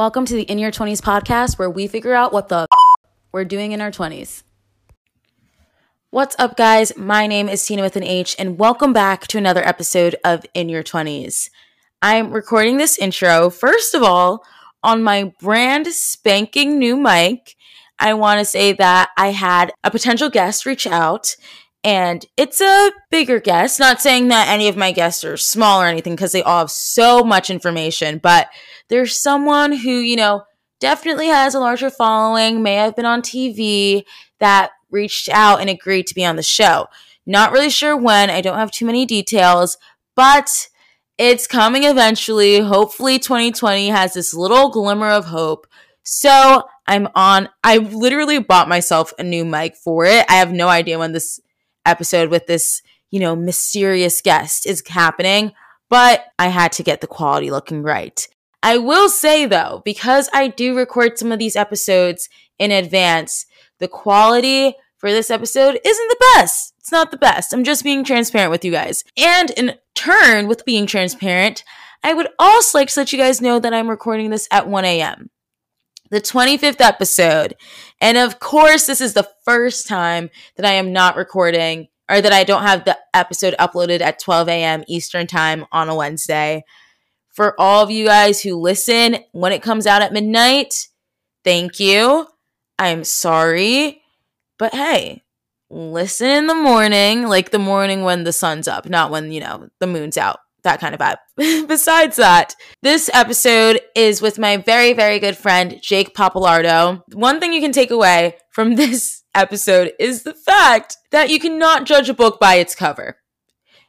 Welcome to the In Your 20s podcast where we figure out what the we're doing in our 20s. What's up, guys? My name is Tina with an H, and welcome back to another episode of In Your 20s. I'm recording this intro, first of all, on my brand spanking new mic. I want to say that I had a potential guest reach out and it's a bigger guest. Not saying that any of my guests are small or anything because they all have so much information, but there's someone who, you know, definitely has a larger following, may have been on TV, that reached out and agreed to be on the show. Not really sure when, I don't have too many details, but it's coming eventually. Hopefully, 2020 has this little glimmer of hope. So I'm on, I literally bought myself a new mic for it. I have no idea when this episode with this, you know, mysterious guest is happening, but I had to get the quality looking right. I will say though, because I do record some of these episodes in advance, the quality for this episode isn't the best. It's not the best. I'm just being transparent with you guys. And in turn, with being transparent, I would also like to let you guys know that I'm recording this at 1 a.m. The 25th episode. And of course, this is the first time that I am not recording or that I don't have the episode uploaded at 12 a.m. Eastern Time on a Wednesday for all of you guys who listen when it comes out at midnight, thank you. I'm sorry. But hey, listen in the morning, like the morning when the sun's up, not when, you know, the moon's out. That kind of vibe. Besides that, this episode is with my very, very good friend, Jake Papalardo. One thing you can take away from this episode is the fact that you cannot judge a book by its cover.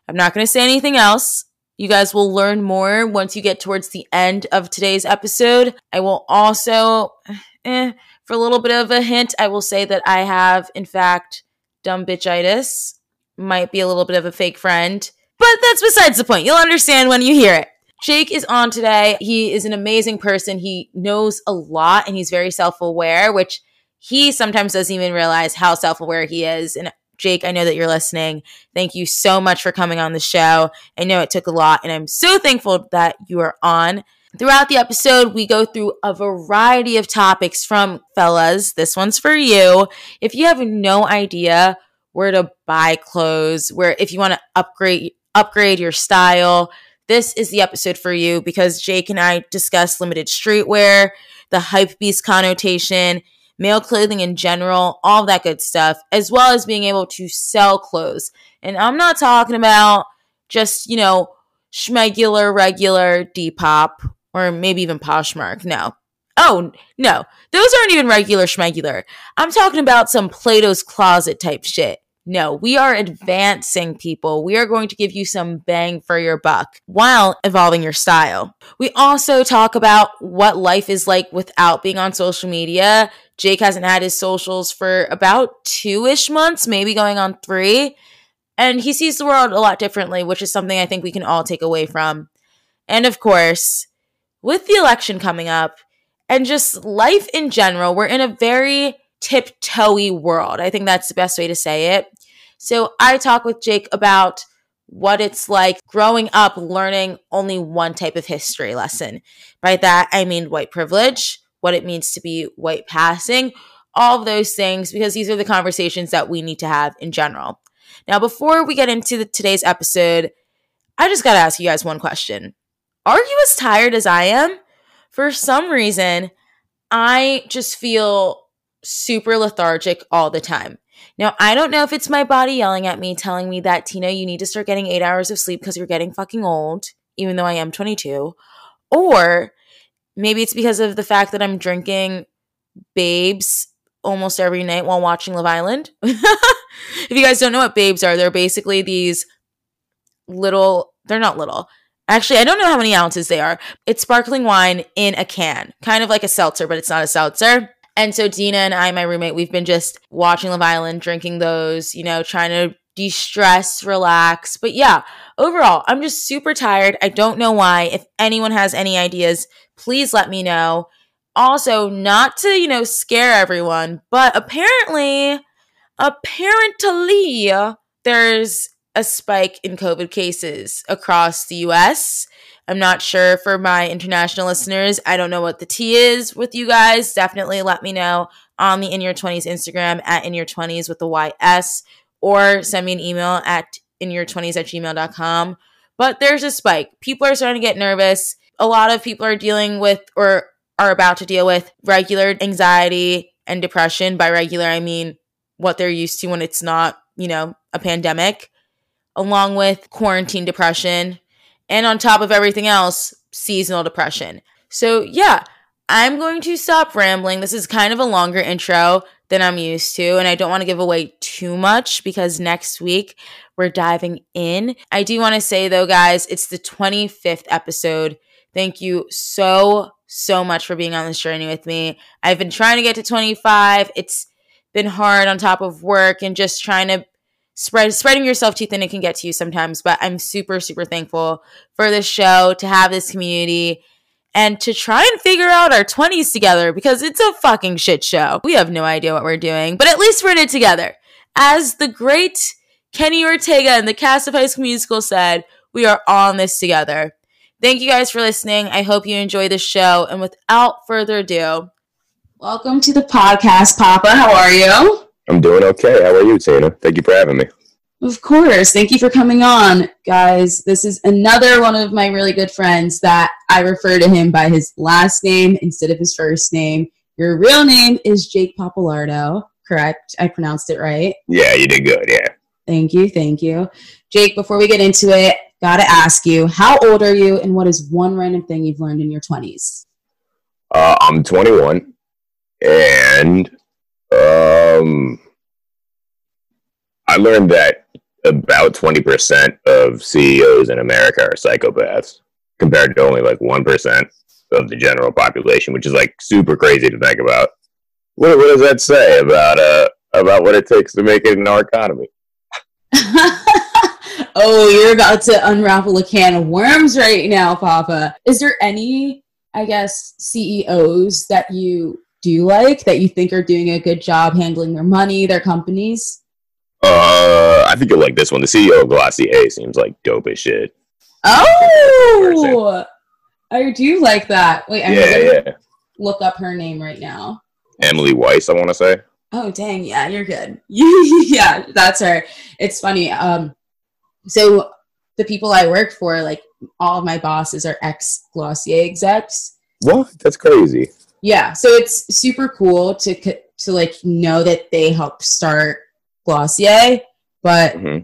I'm not going to say anything else. You guys will learn more once you get towards the end of today's episode. I will also, eh, for a little bit of a hint, I will say that I have, in fact, dumb bitchitis. Might be a little bit of a fake friend, but that's besides the point. You'll understand when you hear it. Jake is on today. He is an amazing person. He knows a lot and he's very self aware, which he sometimes doesn't even realize how self aware he is. And Jake, I know that you're listening. Thank you so much for coming on the show. I know it took a lot, and I'm so thankful that you are on. Throughout the episode, we go through a variety of topics from fellas. This one's for you. If you have no idea where to buy clothes, where if you want to upgrade upgrade your style, this is the episode for you because Jake and I discuss limited streetwear, the hype beast connotation, male clothing in general, all that good stuff, as well as being able to sell clothes. And I'm not talking about just, you know, schmegular, regular Depop or maybe even Poshmark. No. Oh, no. Those aren't even regular schmegular. I'm talking about some Plato's Closet type shit. No, we are advancing people. We are going to give you some bang for your buck while evolving your style. We also talk about what life is like without being on social media. Jake hasn't had his socials for about two ish months, maybe going on three. And he sees the world a lot differently, which is something I think we can all take away from. And of course, with the election coming up and just life in general, we're in a very tiptoey world. I think that's the best way to say it. So I talk with Jake about what it's like growing up learning only one type of history lesson. By that, I mean white privilege, what it means to be white passing, all of those things, because these are the conversations that we need to have in general. Now, before we get into the, today's episode, I just got to ask you guys one question. Are you as tired as I am? For some reason, I just feel super lethargic all the time. Now, I don't know if it's my body yelling at me, telling me that, Tina, you need to start getting eight hours of sleep because you're getting fucking old, even though I am 22. Or maybe it's because of the fact that I'm drinking babes almost every night while watching Love Island. if you guys don't know what babes are, they're basically these little, they're not little. Actually, I don't know how many ounces they are. It's sparkling wine in a can, kind of like a seltzer, but it's not a seltzer. And so Dina and I, my roommate, we've been just watching Love Island, drinking those, you know, trying to de stress, relax. But yeah, overall, I'm just super tired. I don't know why. If anyone has any ideas, please let me know. Also, not to, you know, scare everyone, but apparently, apparently, there's a spike in COVID cases across the US. I'm not sure for my international listeners. I don't know what the T is with you guys. Definitely let me know on the In Your 20s Instagram at In Your 20s with the YS or send me an email at in your 20s at gmail.com. But there's a spike. People are starting to get nervous. A lot of people are dealing with or are about to deal with regular anxiety and depression. By regular, I mean what they're used to when it's not, you know, a pandemic, along with quarantine depression. And on top of everything else, seasonal depression. So, yeah, I'm going to stop rambling. This is kind of a longer intro than I'm used to, and I don't want to give away too much because next week we're diving in. I do want to say though, guys, it's the 25th episode. Thank you so, so much for being on this journey with me. I've been trying to get to 25. It's been hard on top of work and just trying to spread spreading yourself too thin it can get to you sometimes but i'm super super thankful for this show to have this community and to try and figure out our 20s together because it's a fucking shit show we have no idea what we're doing but at least we're in it together as the great Kenny Ortega and the cast of High School Musical said, we are all on this together. Thank you guys for listening. I hope you enjoy the show. And without further ado, welcome to the podcast, Papa. How are you? I'm doing okay. How are you, Tina? Thank you for having me. Of course. Thank you for coming on, guys. This is another one of my really good friends that I refer to him by his last name instead of his first name. Your real name is Jake Papalardo, correct? I pronounced it right. Yeah, you did good. Yeah. Thank you. Thank you. Jake, before we get into it, got to ask you, how old are you and what is one random thing you've learned in your 20s? Uh, I'm 21 and um, I learned that about 20% of CEOs in America are psychopaths compared to only like 1% of the general population, which is like super crazy to think about. What, what does that say about uh about what it takes to make it in our economy? oh, you're about to unravel a can of worms right now, Papa. Is there any, I guess, CEOs that you do you like that you think are doing a good job handling their money, their companies? Uh, I think you'll like this one. The CEO of Glossier seems like dope as shit. Oh, I do like that. Wait, I'm yeah, yeah. Look up her name right now. Emily Weiss, I want to say. Oh dang, yeah, you're good. yeah, that's her. It's funny. Um, so the people I work for, like all of my bosses are ex Glossier execs. What? That's crazy. Yeah, so it's super cool to to like know that they helped start Glossier, but mm-hmm.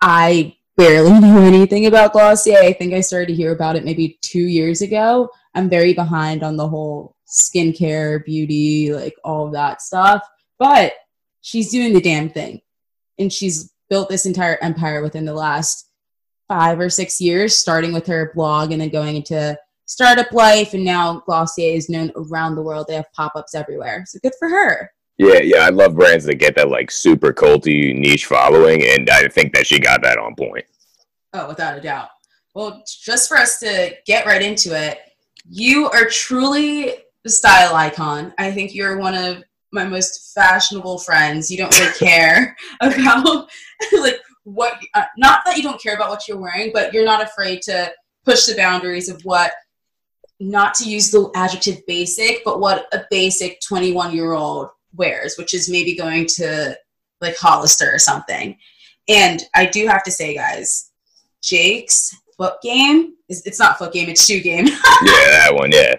I barely knew anything about Glossier. I think I started to hear about it maybe two years ago. I'm very behind on the whole skincare, beauty, like all of that stuff but she's doing the damn thing. And she's built this entire empire within the last five or six years, starting with her blog and then going into startup life. And now Glossier is known around the world. They have pop ups everywhere. So good for her. Yeah, yeah. I love brands that get that like super culty niche following. And I think that she got that on point. Oh, without a doubt. Well, just for us to get right into it, you are truly a style icon. I think you're one of my most fashionable friends. You don't really care about like what. Uh, not that you don't care about what you're wearing, but you're not afraid to push the boundaries of what. Not to use the adjective basic, but what a basic 21 year old wears, which is maybe going to like Hollister or something. And I do have to say, guys, Jake's foot game is it's not foot game, it's shoe game. yeah, that one, yeah.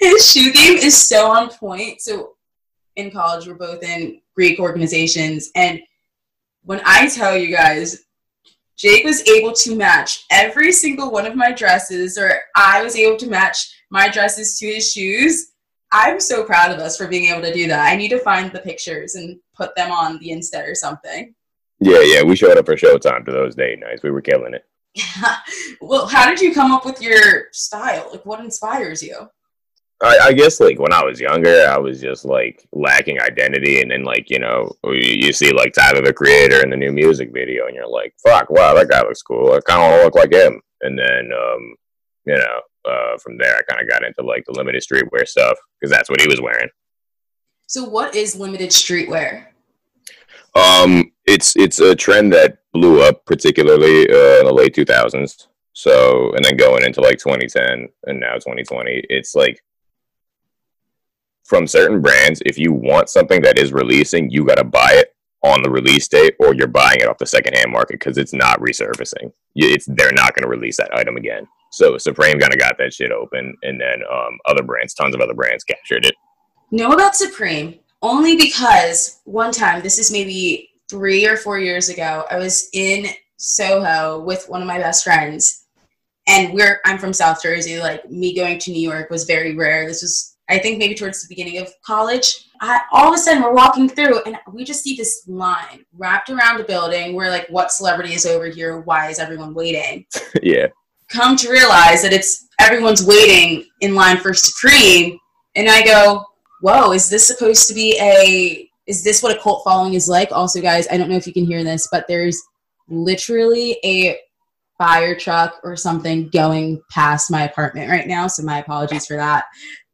His shoe game is so on point. So in college we're both in Greek organizations. And when I tell you guys, Jake was able to match every single one of my dresses, or I was able to match my dresses to his shoes. I'm so proud of us for being able to do that. I need to find the pictures and put them on the Insta or something. Yeah, yeah, we showed up for Showtime to those date nights. We were killing it. well, how did you come up with your style? Like, what inspires you? I, I, guess like when I was younger, I was just like lacking identity, and then like you know you, you see like Tyler the Creator in the new music video, and you're like, fuck, wow, that guy looks cool. I kind of want to look like him. And then um, you know uh, from there, I kind of got into like the limited streetwear stuff because that's what he was wearing. So, what is limited streetwear? Um, it's it's a trend that blew up particularly uh, in the late 2000s. So, and then going into like 2010 and now 2020, it's like from certain brands, if you want something that is releasing, you got to buy it on the release date or you're buying it off the secondhand market because it's not resurfacing. It's they're not going to release that item again. So Supreme kind of got that shit open, and then um, other brands, tons of other brands captured it. Know about Supreme only because one time, this is maybe three or four years ago, I was in Soho with one of my best friends, and we're I'm from South Jersey. Like me going to New York was very rare. This was I think maybe towards the beginning of college. I, all of a sudden, we're walking through and we just see this line wrapped around a building. We're like, what celebrity is over here? Why is everyone waiting? yeah. Come to realize that it's everyone's waiting in line for Supreme. And I go, whoa, is this supposed to be a, is this what a cult following is like? Also, guys, I don't know if you can hear this, but there's literally a fire truck or something going past my apartment right now. So my apologies for that.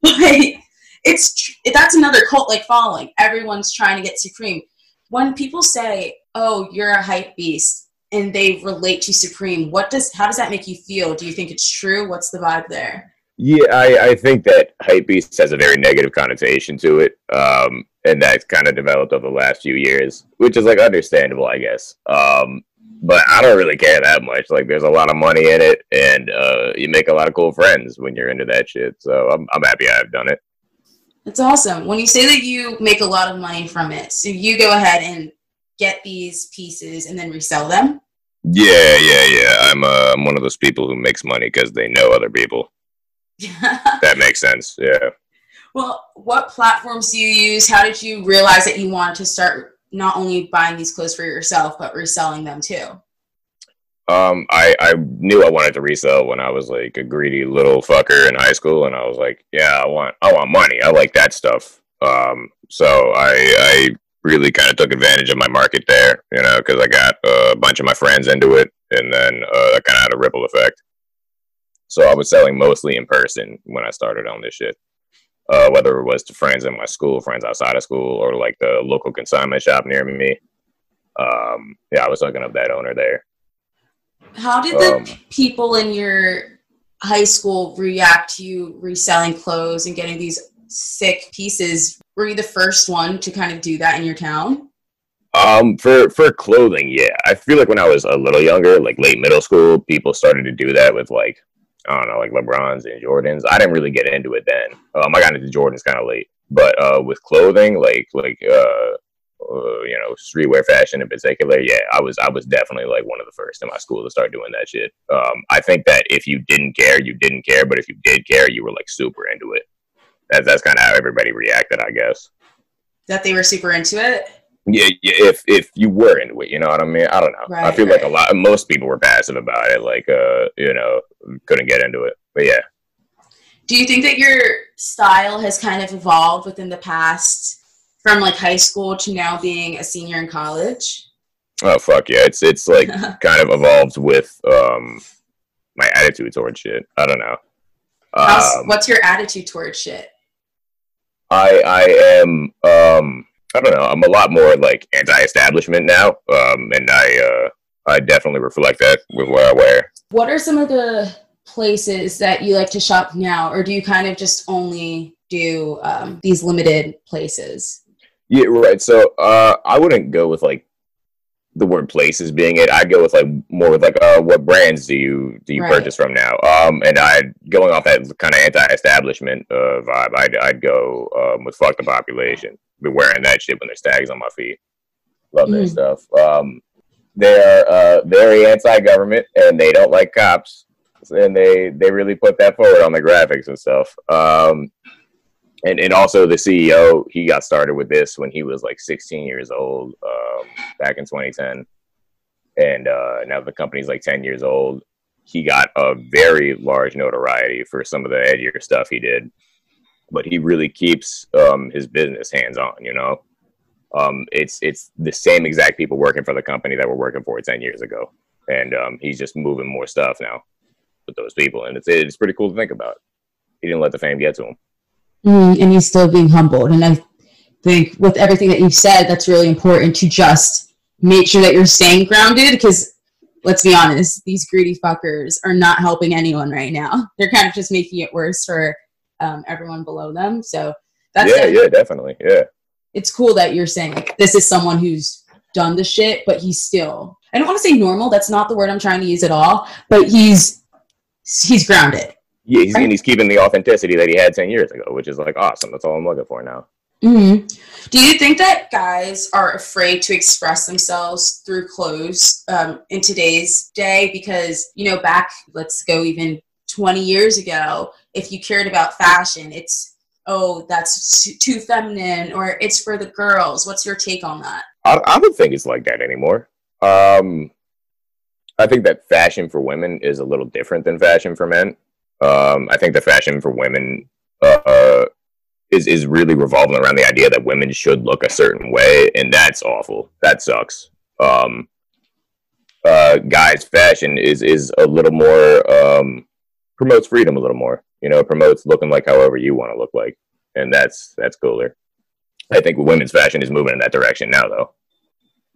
But it's that's another cult like following. Everyone's trying to get Supreme. When people say, "Oh, you're a hype beast," and they relate to Supreme, what does how does that make you feel? Do you think it's true? What's the vibe there? Yeah, I, I think that hype beast has a very negative connotation to it, um, and that's kind of developed over the last few years, which is like understandable, I guess. Um, but I don't really care that much. Like, there's a lot of money in it, and uh, you make a lot of cool friends when you're into that shit. So I'm I'm happy I've done it. That's awesome. When you say that you make a lot of money from it, so you go ahead and get these pieces and then resell them. Yeah, yeah, yeah. I'm uh, I'm one of those people who makes money because they know other people. that makes sense. Yeah. Well, what platforms do you use? How did you realize that you wanted to start not only buying these clothes for yourself but reselling them too? Um, I I knew I wanted to resell when I was like a greedy little fucker in high school, and I was like, yeah, I want I want money. I like that stuff. Um, so I I really kind of took advantage of my market there, you know, because I got a bunch of my friends into it, and then uh, that kind of had a ripple effect. So I was selling mostly in person when I started on this shit uh, whether it was to friends in my school, friends outside of school, or like the local consignment shop near me. Um, yeah, I was hooking up that owner there. How did the um, people in your high school react to you reselling clothes and getting these sick pieces? Were you the first one to kind of do that in your town? Um, for for clothing, yeah. I feel like when I was a little younger, like late middle school, people started to do that with like I don't know, like LeBrons and Jordans. I didn't really get into it then. Um, I got into Jordans kind of late, but uh, with clothing, like like uh, uh, you know, streetwear fashion in particular, yeah, I was I was definitely like one of the first in my school to start doing that shit. Um, I think that if you didn't care, you didn't care, but if you did care, you were like super into it. That's that's kind of how everybody reacted, I guess. That they were super into it yeah, if if you were into it, you know what I mean. I don't know. Right, I feel right. like a lot, most people were passive about it, like uh, you know, couldn't get into it. But yeah. Do you think that your style has kind of evolved within the past, from like high school to now being a senior in college? Oh fuck yeah! It's it's like kind of evolved with um my attitude towards shit. I don't know. Um, what's your attitude towards shit? I I am um I don't know. I'm a lot more like anti-establishment now, um, and I uh, I definitely reflect that with what I wear. What are some of the places that you like to shop now, or do you kind of just only do um, these limited places? Yeah, right. So uh, I wouldn't go with like the word places being it. I'd go with like more with like uh, what brands do you do you right. purchase from now? Um, and I going off that kind of anti-establishment uh, vibe. I'd I'd go um, with fuck the population be wearing that shit when there's tags on my feet. Love mm. that stuff. Um, they are uh, very anti-government and they don't like cops, and they they really put that forward on the graphics and stuff. Um, and and also the CEO, he got started with this when he was like 16 years old, um, back in 2010, and uh, now the company's like 10 years old. He got a very large notoriety for some of the edgier stuff he did but he really keeps um, his business hands on. You know, um, it's it's the same exact people working for the company that were working for ten years ago, and um, he's just moving more stuff now with those people, and it's it's pretty cool to think about. He didn't let the fame get to him, mm, and he's still being humbled. And I think with everything that you've said, that's really important to just make sure that you're staying grounded because let's be honest, these greedy fuckers are not helping anyone right now. They're kind of just making it worse for um, everyone below them. So that's yeah, yeah, definitely, yeah. It's cool that you're saying this is someone who's done the shit, but he's still. I don't want to say normal. That's not the word I'm trying to use at all. But he's he's grounded. Yeah, he's, right? and he's keeping the authenticity that he had ten years ago, which is like awesome. That's all I'm looking for now. Mm-hmm. Do you think that guys are afraid to express themselves through clothes um, in today's day? Because, you know, back, let's go even 20 years ago, if you cared about fashion, it's, oh, that's too feminine or it's for the girls. What's your take on that? I, I don't think it's like that anymore. Um, I think that fashion for women is a little different than fashion for men. Um, I think the fashion for women uh, is is really revolving around the idea that women should look a certain way, and that's awful. That sucks. Um, uh, guys, fashion is is a little more um, promotes freedom a little more. You know, promotes looking like however you want to look like, and that's that's cooler. I think women's fashion is moving in that direction now, though.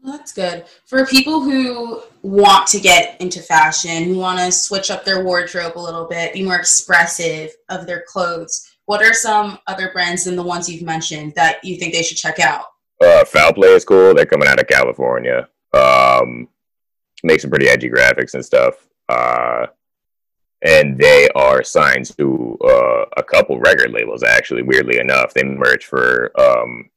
Well, that's good. For people who want to get into fashion, who want to switch up their wardrobe a little bit, be more expressive of their clothes, what are some other brands than the ones you've mentioned that you think they should check out? Uh, Foul Play is cool. They're coming out of California. Um, make some pretty edgy graphics and stuff. Uh, and they are signed to uh, a couple record labels. Actually, weirdly enough, they merge for um,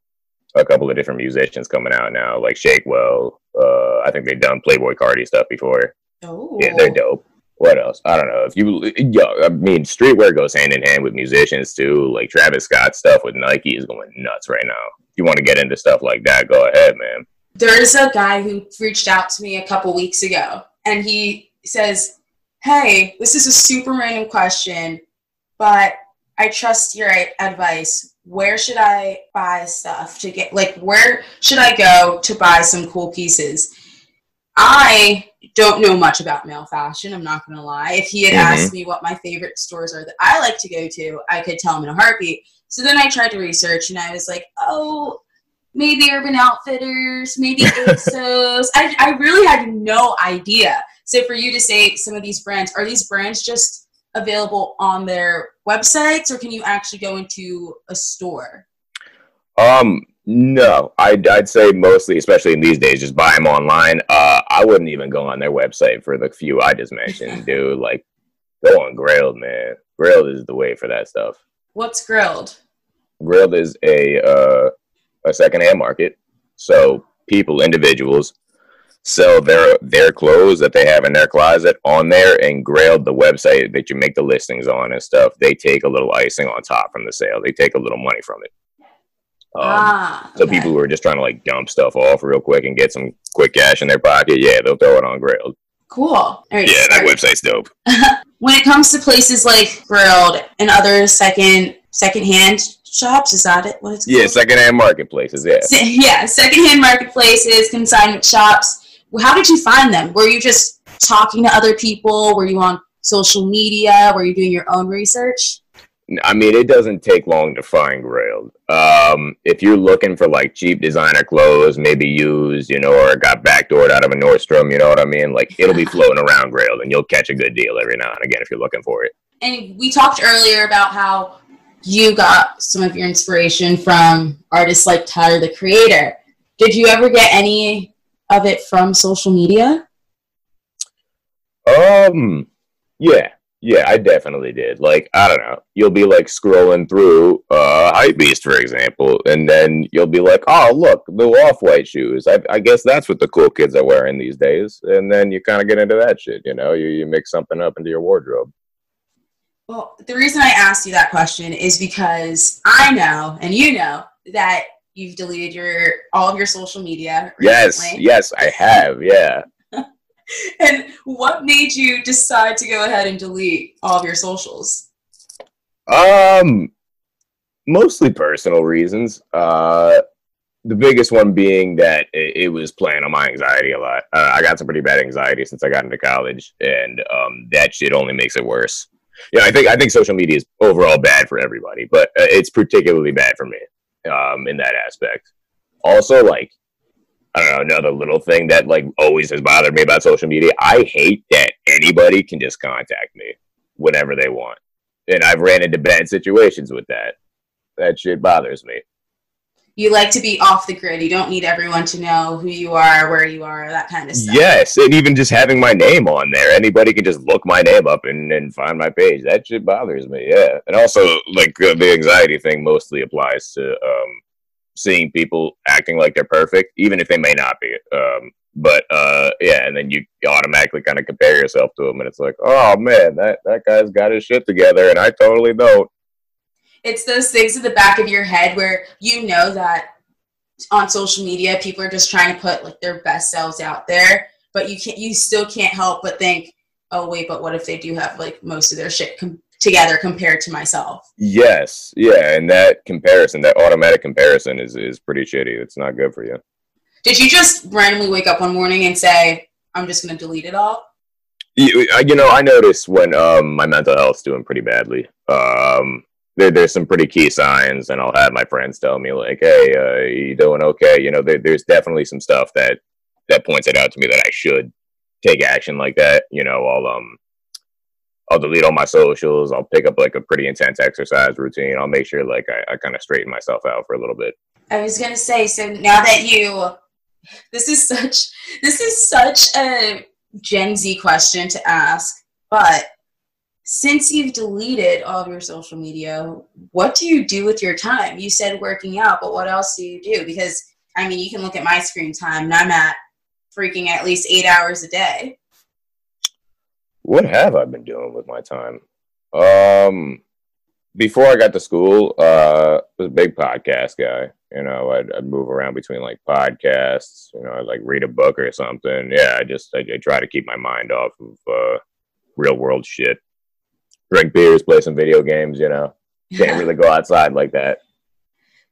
a couple of different musicians coming out now, like Shakewell. Uh, I think they've done Playboi Carti stuff before. Oh, yeah, they're dope what else? I don't know. If you, yo, I mean, streetwear goes hand in hand with musicians too. Like Travis Scott stuff with Nike is going nuts right now. If you want to get into stuff like that, go ahead, man. There's a guy who reached out to me a couple weeks ago, and he says, "Hey, this is a super random question, but I trust your advice. Where should I buy stuff to get? Like, where should I go to buy some cool pieces?" I don't know much about male fashion. I'm not going to lie. If he had mm-hmm. asked me what my favorite stores are that I like to go to, I could tell him in a heartbeat. So then I tried to research and I was like, oh, maybe Urban Outfitters, maybe ASOS. I, I really had no idea. So for you to say some of these brands, are these brands just available on their websites or can you actually go into a store? Um, no, I'd, I'd say mostly, especially in these days, just buy them online. Uh, I wouldn't even go on their website for the few I just mentioned, dude. Like, go on Grailed, man. Grailed is the way for that stuff. What's Grailed? Grailed is a uh, a secondhand market. So people, individuals, sell their their clothes that they have in their closet on there, and Grailed, the website that you make the listings on and stuff. They take a little icing on top from the sale. They take a little money from it. Um, ah, okay. So people who are just trying to like dump stuff off real quick and get some quick cash in their pocket, yeah, they'll throw it on Grailed. Cool. Right, yeah, that website's dope. when it comes to places like Grailed and other second secondhand shops, is that it? What it's called? Yeah, secondhand marketplaces. Yeah. Se- yeah, secondhand marketplaces, consignment shops. How did you find them? Were you just talking to other people? Were you on social media? Were you doing your own research? I mean, it doesn't take long to find Grailed. Um, if you're looking for like cheap designer clothes, maybe used, you know, or got backdoored out of a Nordstrom, you know what I mean? Like it'll be floating around Grailed, and you'll catch a good deal every now and again if you're looking for it. And we talked earlier about how you got some of your inspiration from artists like Tyler the Creator. Did you ever get any of it from social media? Um, yeah, yeah, I definitely did. Like, I don't know. You'll be like scrolling through uh Hypebeast, for example, and then you'll be like, "Oh, look, the off-white shoes. I, I guess that's what the cool kids are wearing these days." And then you kind of get into that shit. You know, you you mix something up into your wardrobe. Well, the reason I asked you that question is because I know, and you know, that you've deleted your all of your social media. Recently. Yes, yes, I have. Yeah. and what made you decide to go ahead and delete all of your socials? Um, mostly personal reasons. Uh, the biggest one being that it, it was playing on my anxiety a lot. Uh, I got some pretty bad anxiety since I got into college, and um, that shit only makes it worse. Yeah, I think I think social media is overall bad for everybody, but uh, it's particularly bad for me um, in that aspect. Also, like I don't know, another little thing that like always has bothered me about social media. I hate that anybody can just contact me whenever they want. And I've ran into bad situations with that. That shit bothers me. You like to be off the grid. You don't need everyone to know who you are, where you are, that kind of stuff. Yes, and even just having my name on there, anybody can just look my name up and, and find my page. That shit bothers me. Yeah, and also like uh, the anxiety thing mostly applies to um, seeing people acting like they're perfect, even if they may not be. Um, but uh, yeah, and then you automatically kind of compare yourself to them, and it's like, oh man, that that guy's got his shit together, and I totally don't it's those things in the back of your head where you know that on social media people are just trying to put like their best selves out there but you can't you still can't help but think oh wait but what if they do have like most of their shit com- together compared to myself? Yes. Yeah and that comparison that automatic comparison is is pretty shitty. It's not good for you. Did you just randomly wake up one morning and say i'm just going to delete it all you, you know i noticed when um, my mental health's doing pretty badly. Um, there, there's some pretty key signs, and I'll have my friends tell me like, "Hey, uh, you doing okay?" You know, there, there's definitely some stuff that that points it out to me that I should take action like that. You know, I'll um, I'll delete all my socials. I'll pick up like a pretty intense exercise routine. I'll make sure like I, I kind of straighten myself out for a little bit. I was gonna say, so now that you, this is such, this is such a Gen Z question to ask, but since you've deleted all of your social media, what do you do with your time? You said working out, but what else do you do? Because I mean, you can look at my screen time, and I'm at freaking at least eight hours a day. What have I been doing with my time? Um, before I got to school, uh, I was a big podcast guy. You know, I'd, I'd, move around between like podcasts. You know, I'd like read a book or something. Yeah, I just I, I try to keep my mind off of uh, real world shit drink beers, play some video games. You know, can't really go outside like that.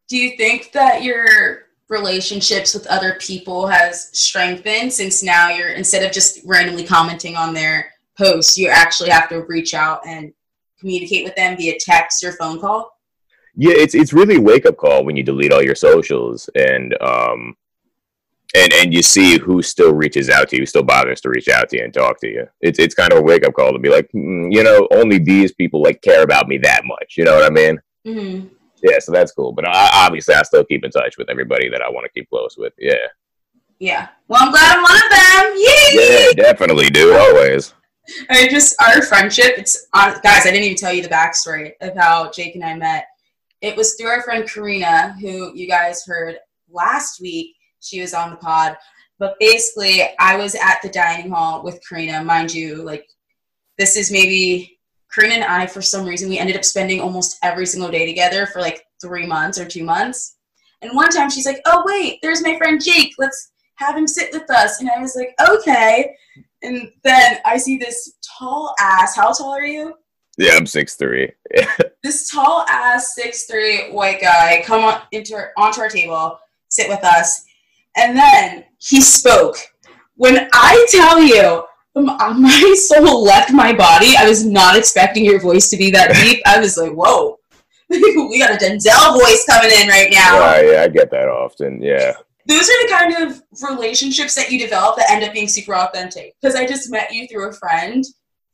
Do you think that your relationships with other people has strengthened since now you're instead of just randomly commenting on their posts, you actually have to reach out and communicate with them via text or phone call? Yeah, it's it's really a wake up call when you delete all your socials and um and and you see who still reaches out to you, still bothers to reach out to you and talk to you. It's it's kind of a wake up call to be like, mm, you know, only these people like care about me that much. You know what I mean? Mm-hmm. Yeah, so that's cool. But I, obviously, I still keep in touch with everybody that I want to keep close with. Yeah. Yeah. Well, I'm glad I'm one of them. Yay! Yeah, definitely, do always. I just our friendship. It's uh, guys. I didn't even tell you the backstory of how Jake and I met. It was through our friend Karina, who you guys heard last week she was on the pod. But basically, I was at the dining hall with Karina, mind you, like this is maybe Karina and I, for some reason, we ended up spending almost every single day together for like three months or two months. And one time she's like, oh, wait, there's my friend Jake. Let's have him sit with us. And I was like, okay. And then I see this tall ass. How tall are you? Yeah, I'm six three. this tall ass six three white guy come on into our, onto our table, sit with us, and then he spoke. When I tell you, my soul left my body. I was not expecting your voice to be that deep. I was like, whoa, we got a Denzel voice coming in right now. Yeah, yeah, I get that often. Yeah. Those are the kind of relationships that you develop that end up being super authentic. Because I just met you through a friend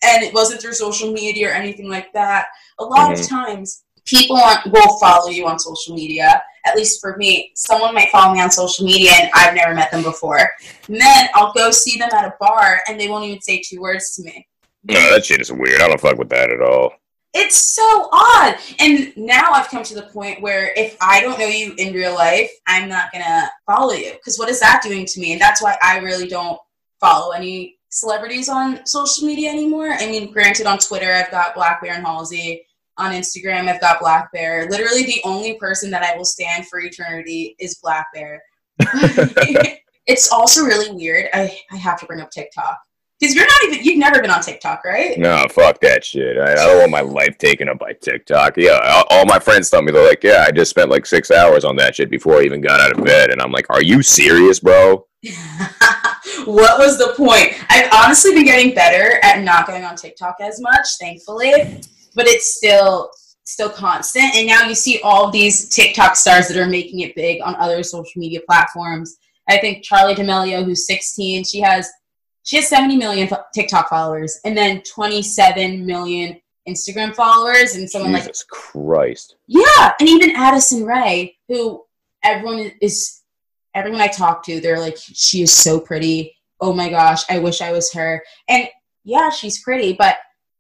and it wasn't through social media or anything like that. A lot mm-hmm. of times, people will follow you on social media. At least for me, someone might follow me on social media and I've never met them before. And then I'll go see them at a bar and they won't even say two words to me. No, that shit is weird. I don't fuck with that at all. It's so odd. And now I've come to the point where if I don't know you in real life, I'm not gonna follow you. Because what is that doing to me? And that's why I really don't follow any celebrities on social media anymore. I mean, granted, on Twitter, I've got blackbear and Halsey on Instagram, I've got blackbear. Literally, the only person that I will stand for eternity is blackbear. it's also really weird. I, I have to bring up TikTok. Because you're not even, you've never been on TikTok, right? No, fuck that shit. I, I don't want my life taken up by TikTok. Yeah, all, all my friends tell me, they're like, yeah, I just spent like six hours on that shit before I even got out of bed. And I'm like, are you serious, bro? what was the point? I've honestly been getting better at not going on TikTok as much, thankfully but it's still still constant. And now you see all these TikTok stars that are making it big on other social media platforms I think Charli D'Amelio, who's 16, she has she has 70 million TikTok followers and then 27 million Instagram followers, and someone Jesus like Jesus Christ. yeah, and even Addison Rae, who everyone is everyone I talk to, they're like, she is so pretty. Oh my gosh, I wish I was her. And yeah, she's pretty, but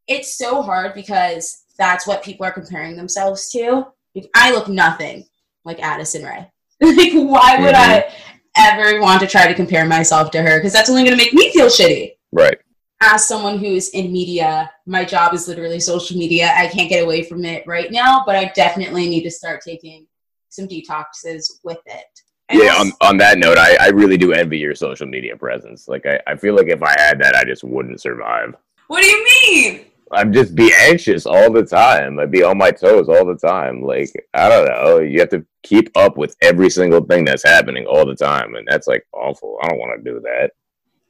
it's so hard because that's what people are comparing themselves to. Like, I look nothing like Addison Rae. like, why would Mhm. I ever want to try to compare myself to her? Because that's only going to make me feel shitty. Right. As someone who's in media, my job is literally social media. I can't get away from it right now, but I definitely need to start taking some detoxes with it. And Yeah, on, on that note, I, I really do envy your social media presence. Like, I, I feel like if I had that, I just wouldn't survive. what do you mean? I'd just be anxious all the time. I'd be on my toes all the time. Like, I don't know. You have to keep up with every single thing that's happening all the time. And that's like awful. I don't want to do that.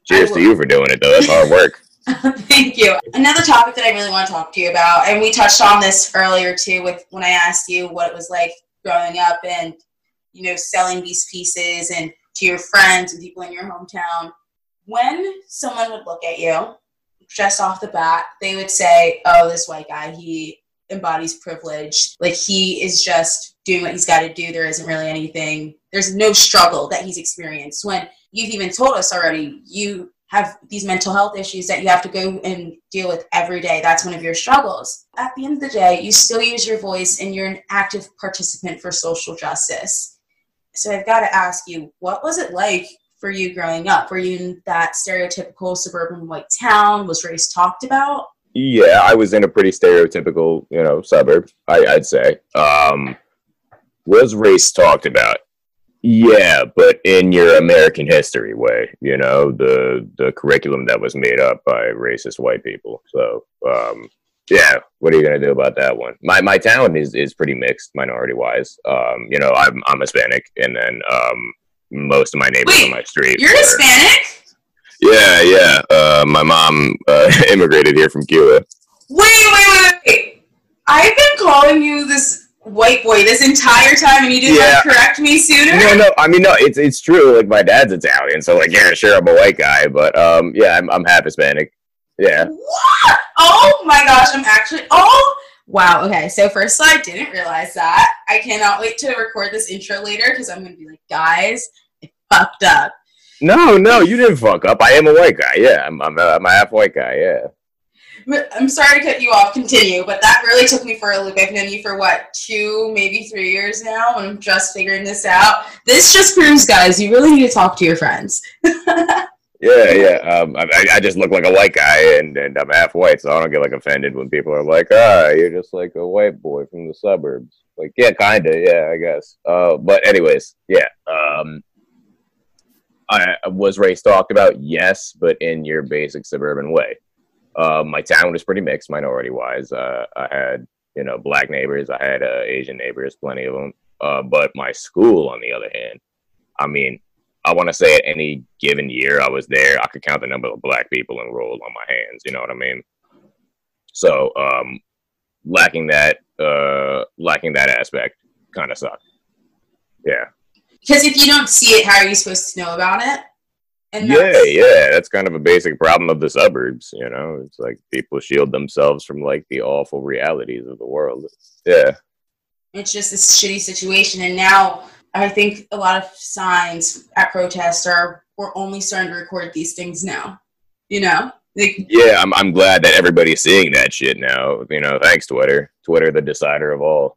Cheers to you for doing it, though. That's hard work. Thank you. Another topic that I really want to talk to you about, and we touched on this earlier too, with when I asked you what it was like growing up and you know selling these pieces and to your friends and people in your hometown. When someone would look at you, just off the bat, they would say, "Oh, this white guy, he embodies privilege. Like he is just doing what he's got to do. There isn't really anything. There's no struggle that he's experienced." When you've even told us already, you have these mental health issues that you have to go and deal with every day. That's one of your struggles. At the end of the day, you still use your voice and you're an active participant for social justice. So I've got to ask you, what was it like for you growing up? Were you in that stereotypical suburban white town? Was race talked about? Yeah, I was in a pretty stereotypical, you know, suburb. I, I'd say. Um, was race talked about? Yeah, but in your American history way, you know, the the curriculum that was made up by racist white people. So, um, yeah, what are you gonna do about that one? My my town is is pretty mixed, minority wise. Um, you know, I'm I'm Hispanic, and then um, most of my neighbors Wait, on my street. You're Hispanic? Yeah, yeah. Uh, my mom uh, immigrated here from Cuba. Wait, wait, wait, wait. I've been calling you this white boy this entire time and you didn't Yeah. correct me sooner? No, no. I mean, no. It's it's true. Like my dad's Italian, so like, yeah, sure, I'm a white guy, but um, yeah, I'm I'm half Hispanic. Yeah. What? Oh my gosh, I'm actually. Oh! Wow, okay. So, first, all, I didn't realize that. I cannot wait to record this intro later because I'm going to be like, guys, I fucked up. No, no, you didn't fuck up. I am a white guy. Yeah, I'm I'm a, I'm a half white guy. Yeah. I'm sorry to cut you off. Continue. But that really took me for a loop. I've known you for what, two, maybe three years now, and I'm just figuring this out. This just proves, guys, you really need to talk to your friends. Yeah, yeah. Um, I, I- just look like a white guy, and, and I'm half white, so I don't get like offended when people are like, "Ah, you're just like a white boy from the suburbs." Like, yeah, kinda, yeah, I guess. Uh, but anyways, yeah. Um, I I was race talked about, yes, but in your basic suburban way. Uh, my town was pretty mixed, minority wise. Uh, I had you know black neighbors, I had uh, Asian neighbors, plenty of them. Uh, but my school, on the other hand, I mean, I want to say at any given year I was there, I could count the number of black people enrolled on my hands. You know what I mean? So, um, lacking that, uh, lacking that aspect, kind of sucked. Yeah, Because if you don't see it, how are you supposed to know about it? And yeah, yeah. That's kind of a basic problem of the suburbs. You know, it's like people shield themselves from like the awful realities of the world. Yeah, it's just this shitty situation and now i think a lot of signs at protests are we're only starting to record these things now you know like yeah. I'm I'm glad that everybody's seeing that shit now. You know, thanks Twitter. Twitter, the decider of all.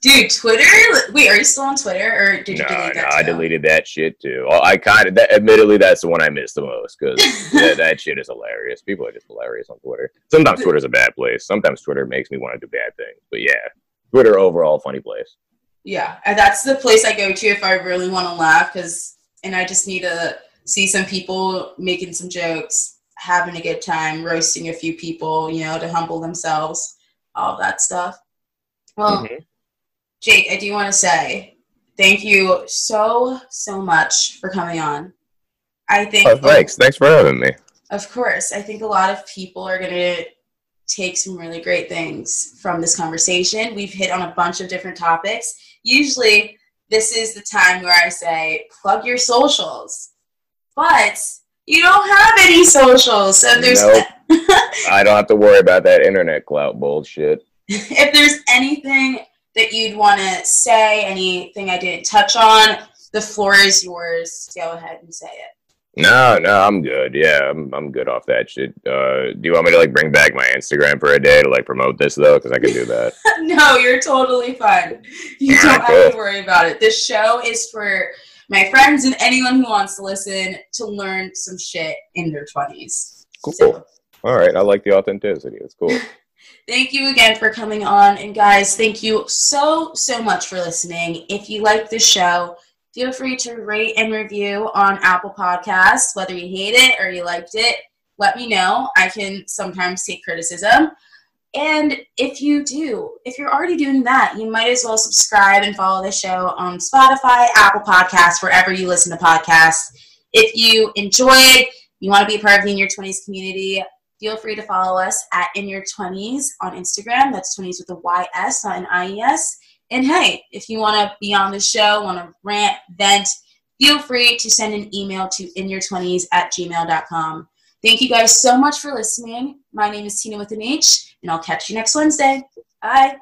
dude twitter wait are you still on twitter or did you No, delete no, that I deleted that shit too. I kind of, that, admittedly, that's the one I miss the most because yeah, that shit is hilarious. People are just hilarious on Twitter. Sometimes Twitter's a bad place. Sometimes Twitter makes me want to do bad things. But yeah, Twitter overall funny place. Yeah and that's the place i go to if i really want to laugh because and i just need to see some people making some jokes having a good time roasting a few people you know to humble themselves all that stuff well Mhm. Jake, I do want to say thank you so, so much for coming on. I think, Oh, thanks, thanks for having me. of course, I think a lot of people are going to take some really great things from this conversation. We've hit on a bunch of different topics. Usually, this is the time where I say plug your socials. But you don't have any socials, so there's Nope. I don't have to worry about that internet clout bullshit. if there's anything that you'd want to say, anything I didn't touch on, the floor is yours. Go ahead and say it. No, no, I'm good. Yeah, I'm, I'm good off that shit. Uh, do you want me to like bring back my Instagram for a day to like promote this though? Because I can do that. no, you're totally fine. You Yeah, don't have cool. to worry about it. This show is for my friends and anyone who wants to listen to learn some shit in their 20s. Cool. So, All right, I like the authenticity. It's cool. thank you again for coming on. And guys, thank you so, so much for listening. If you like this show, feel free to rate and review on Apple Podcasts, whether you hate it or you liked it. Let me know. I can sometimes take criticism. And if you do, if you're already doing that, you might as well subscribe and follow the show on Spotify, Apple Podcasts, wherever you listen to podcasts. If you enjoyed, you want to be a part of the In Your 20s community, feel free to follow us at In Your 20s on Instagram. That's 20s with a YS, not an IES. And hey, if you want to be on the show, want to rant, vent, feel free to send an email to inyour20s at gmail.com. Thank you guys so much for listening. My name is Tina with an H, and I'll catch you next Wednesday. Bye.